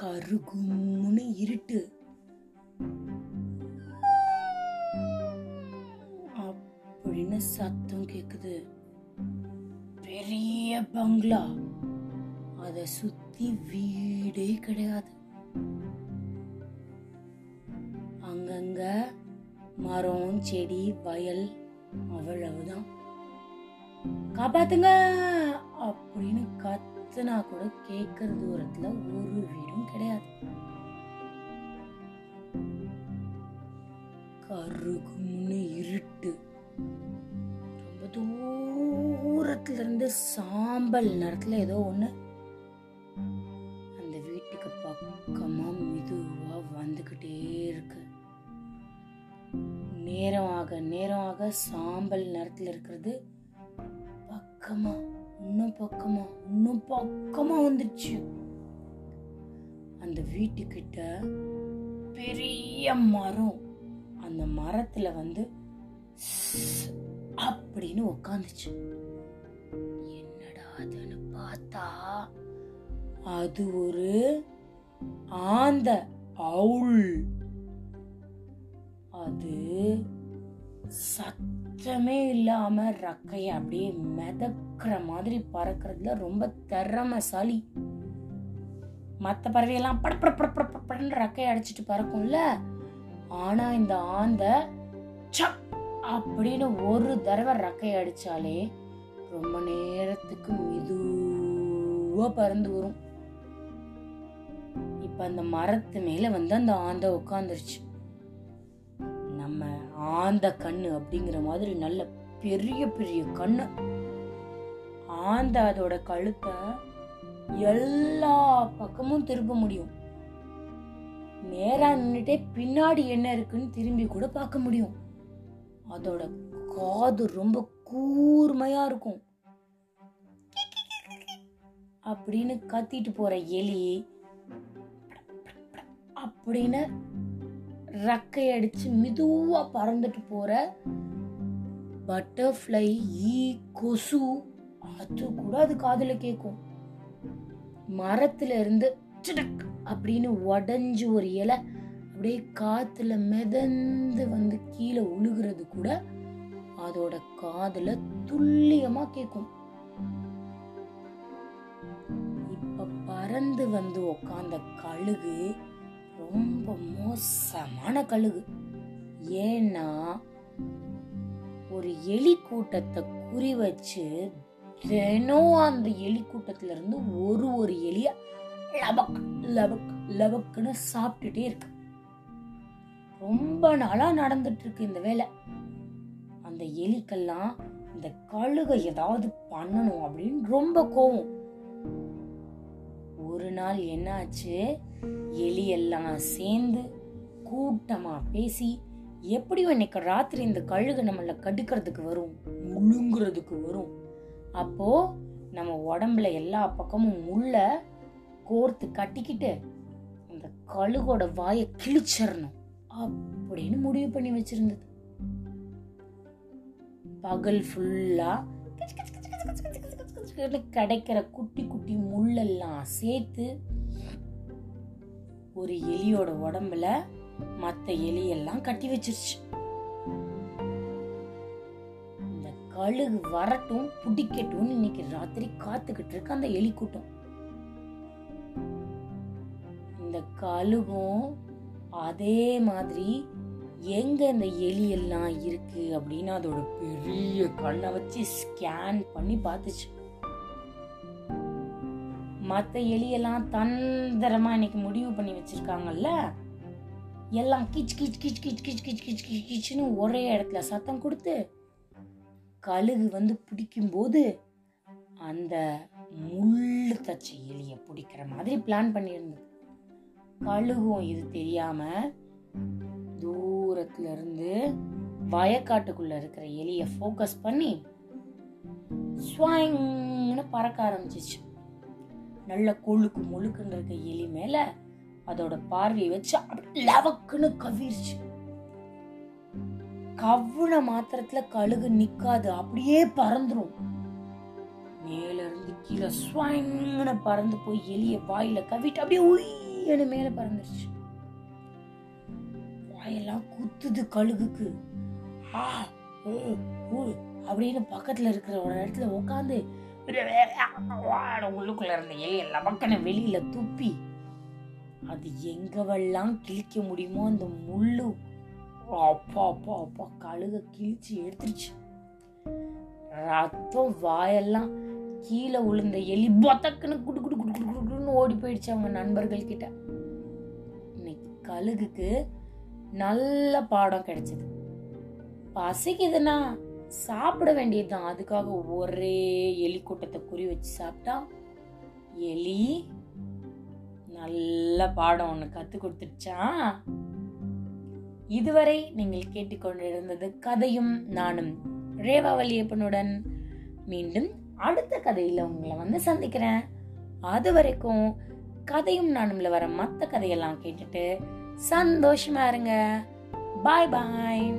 கருகும்னு இருட்டு. அப்படின்னு சத்தம் கேக்குது. பெரிய பங்களா. அத சுத்தி வீடே கிடையாது. அங்கங்க மரம் செடி வயல் அவ்வளவுதான். காப்பாத்துங்க! அப்படின்னு கத்துனா கூட கேக்குற தூரத்துல ஒரு அருகும்னு இருட்டு. ரொம்ப தூரத்துல இருந்து சாம்பல் நேரத்துல ஏதோ ஒண்ணு. அந்த வீட்டுக்கு பக்கமா மெதுவா வந்துகிட்டே இருக்கு. நேரம் ஆக நேரம் ஆக சாம்பல் நேரத்துல இருக்கிறது பக்கமா இன்னும் பக்கமா இன்னும் பக்கமா வந்துடுச்சு. அந்த வீட்டுக்கிட்ட பெரிய மரம். அந்த மரத்துல வந்து ஸ் அப்படின்னு உக்காந்துச்சு. என்னடா அதுன்னு பார்த்தா அது ஒரு ஆந்த அவுள். அது சத்தமே இல்லாம ரக்கைய அப்படியே மிதக்கிற மாதிரி பறக்கிறதுல ரொம்ப திறமசாலி. மற்ற பறவையெல்லாம் பட பட பட படன்னு ரக்கைய அடிச்சிட்டு பறக்கும்ல? ஆனா இந்த ஆந்த சப் அப்படின்னு ஒரு தடவை ரக்கை அடிச்சாலே ரொம்ப நேரத்துக்கு மெதுவா பறந்து வரும். இப்ப அந்த மரத்து மேல வந்து அந்த ஆந்த உட்காந்துருச்சு நம்ம ஆந்த கண்ணு அப்படிங்கிற மாதிரி நல்ல பெரிய பெரிய கண்ணு. ஆந்த அதோட கழுத்தை எல்லா பக்கமும் திருப்ப முடியும். நேரா நின்றுட்டே பின்னாடி என்ன இருக்குன்னு திரும்பி கூட பார்க்க முடியும். அதோட காது ரொம்ப கூர்மையா இருக்கும். அப்படின்னு கத்திட்டு போற எலி அப்படின்னு ரக்கை அடிச்சு மெதுவா பறந்துட்டு போற பட்டர்ஃப்ளை ஈ கொசு அது கூட அது காதுல கேக்கும். மரத்துல இருந்து சிடக் அப்படின்னு உடஞ்சு ஒரு இலை அப்படியே காத்துல மிதந்து வந்து கீழே உழுகிறது கூட அதோட காதுல துல்லியமா கேக்கும். இப்ப பறந்து வந்து உக்காந்த கழுகு ரொம்ப மோசமான கழுகு. ஏன்னா ஒரு எலி கூட்டத்தை குறி வச்சு தினம் அந்த எலி கூட்டத்துல இருந்து ஒரு ஒரு எலிய லபக் லபக் லபக்குன்னு சாப்பிட்டுட்டே இருக்கு. ரொம்ப நாளா நடந்துட்டு இருக்கு இந்த வேலை. அந்த எலிக்கெல்லாம் இந்த கழுகை ஏதாவது பண்ணணும் அப்படின்னு ரொம்ப கோவம். ஒரு நாள் என்னாச்சு? எலி எல்லாம் சேர்ந்து கூட்டமா பேசி எப்படியும் இன்னைக்கு ராத்திரி இந்த கழுகு நம்மள கடுக்கிறதுக்கு வரும்? முழுங்குறதுக்கு வரும்? அப்போ நம்ம உடம்புல எல்லா பக்கமும் முள்ள கோர்த்து கட்டிக்கிட்டு அந்த கழுகோட வாயை கிழிச்சிடணும் அப்படின்னு முடிவு பண்ணி வச்சிருந்தது. பகல் ஃபுல்லா கிடைக்கிற குட்டி குட்டி முள்ளெல்லாம் சேர்த்து ஒரு எலியோட உடம்புல மத்த எலியெல்லாம் கட்டி வச்சிருச்சு. இந்த கழுகு வரட்டும் புடிக்கட்டும் இன்னைக்கு ராத்திரி காத்துக்கிட்டு இருக்கு அந்த எலி கூட்டம். இந்த கழுகும் அதே மாதிரி எங்க இந்த எலி எல்லாம் இருக்கு அப்படின்னு அதோட பெரிய கண்ணை வச்சு ஸ்கேன் பண்ணி பார்த்துச்சு. மற்ற எலியெல்லாம் தந்திரமா இன்னைக்கு முடிவு பண்ணி வச்சிருக்காங்கல்ல? எல்லாம் கிச் கிச் கிச் கிச் கிச் கிச் கிச் கிச் கிச்னு ஒரே இடத்துல சத்தம் கொடுத்து கழுகு வந்து பிடிக்கும்போது அந்த முள்ளு தச்ச எலியை பிடிக்கிற மாதிரி பிளான் பண்ணியிருந்தது. கழுகும் இது தெரியாம தூரத்துல இருந்து வயக்காட்டுக்குள்ள இருக்கிற எலிய ஃபோக்கஸ் பண்ணி ஸ்வாங்னு பறக்க ஆரம்பிச்சிச்சு. நல்ல கொழுக்கு முழுக்குன்னு இருக்க எலி மேல அதோட பார்வையை வச்சு லவக்குன்னு கவிர்ச்சு. கவுன மாத்திரத்துல கழுகு நிக்காது அப்படியே பறந்துரும். மேல இருந்து கீழே ஸ்வாங்னு பறந்து போய் எலிய வாயில கவிட்டு அப்படியே உய் ஏழு மேல பறந்துருச்சு. வாயெல்லாம் குத்துது கழுகுக்கு. ஆ அப்படின்னு பக்கத்துல இருக்கிற ஒரு இடத்துல உட்காந்து உள்ளுக்குள்ள இருந்த எலி எல்லாம் பக்கனை வெளியில துப்பி. அது எங்கவெல்லாம் கிழிக்க முடியுமோ அந்த முள்ளு. அப்பா அப்பா அப்பா கழுக கிழிச்சு எடுத்துருச்சு. ரத்தம் வாயெல்லாம் கீழே விழுந்த எலி பத்தக்குன்னு குடு குடு குடு குடு குடுன்னு ஓடி போயிடுச்சு அவங்க நண்பர்கள் கிட்ட இன்னைக்கு கழுகுக்கு நல்ல பாடம் கிடைச்சது. பசிக்குதுன்னா சாப்பிட வேண்டியதுதான். அதுக்காக ஒரே எலி கூட்டத்தை குறி வச்சு சாப்பிட்டா எலி நல்ல பாடம் ஒன்று கத்து கொடுத்துடுச்சா இதுவரை நீங்கள் கேட்டுக்கொண்டிருந்தது கதையும் நானும் ரேவா வலியப்பனுடன் மீண்டும் அடுத்த கதையில உங்களை வந்து சந்திக்கிறேன். அது வரைக்கும் கதையும் நானும்ல வர மற்ற கதையெல்லாம் கேட்டுட்டு சந்தோஷமா இருங்க. பாய் பாய்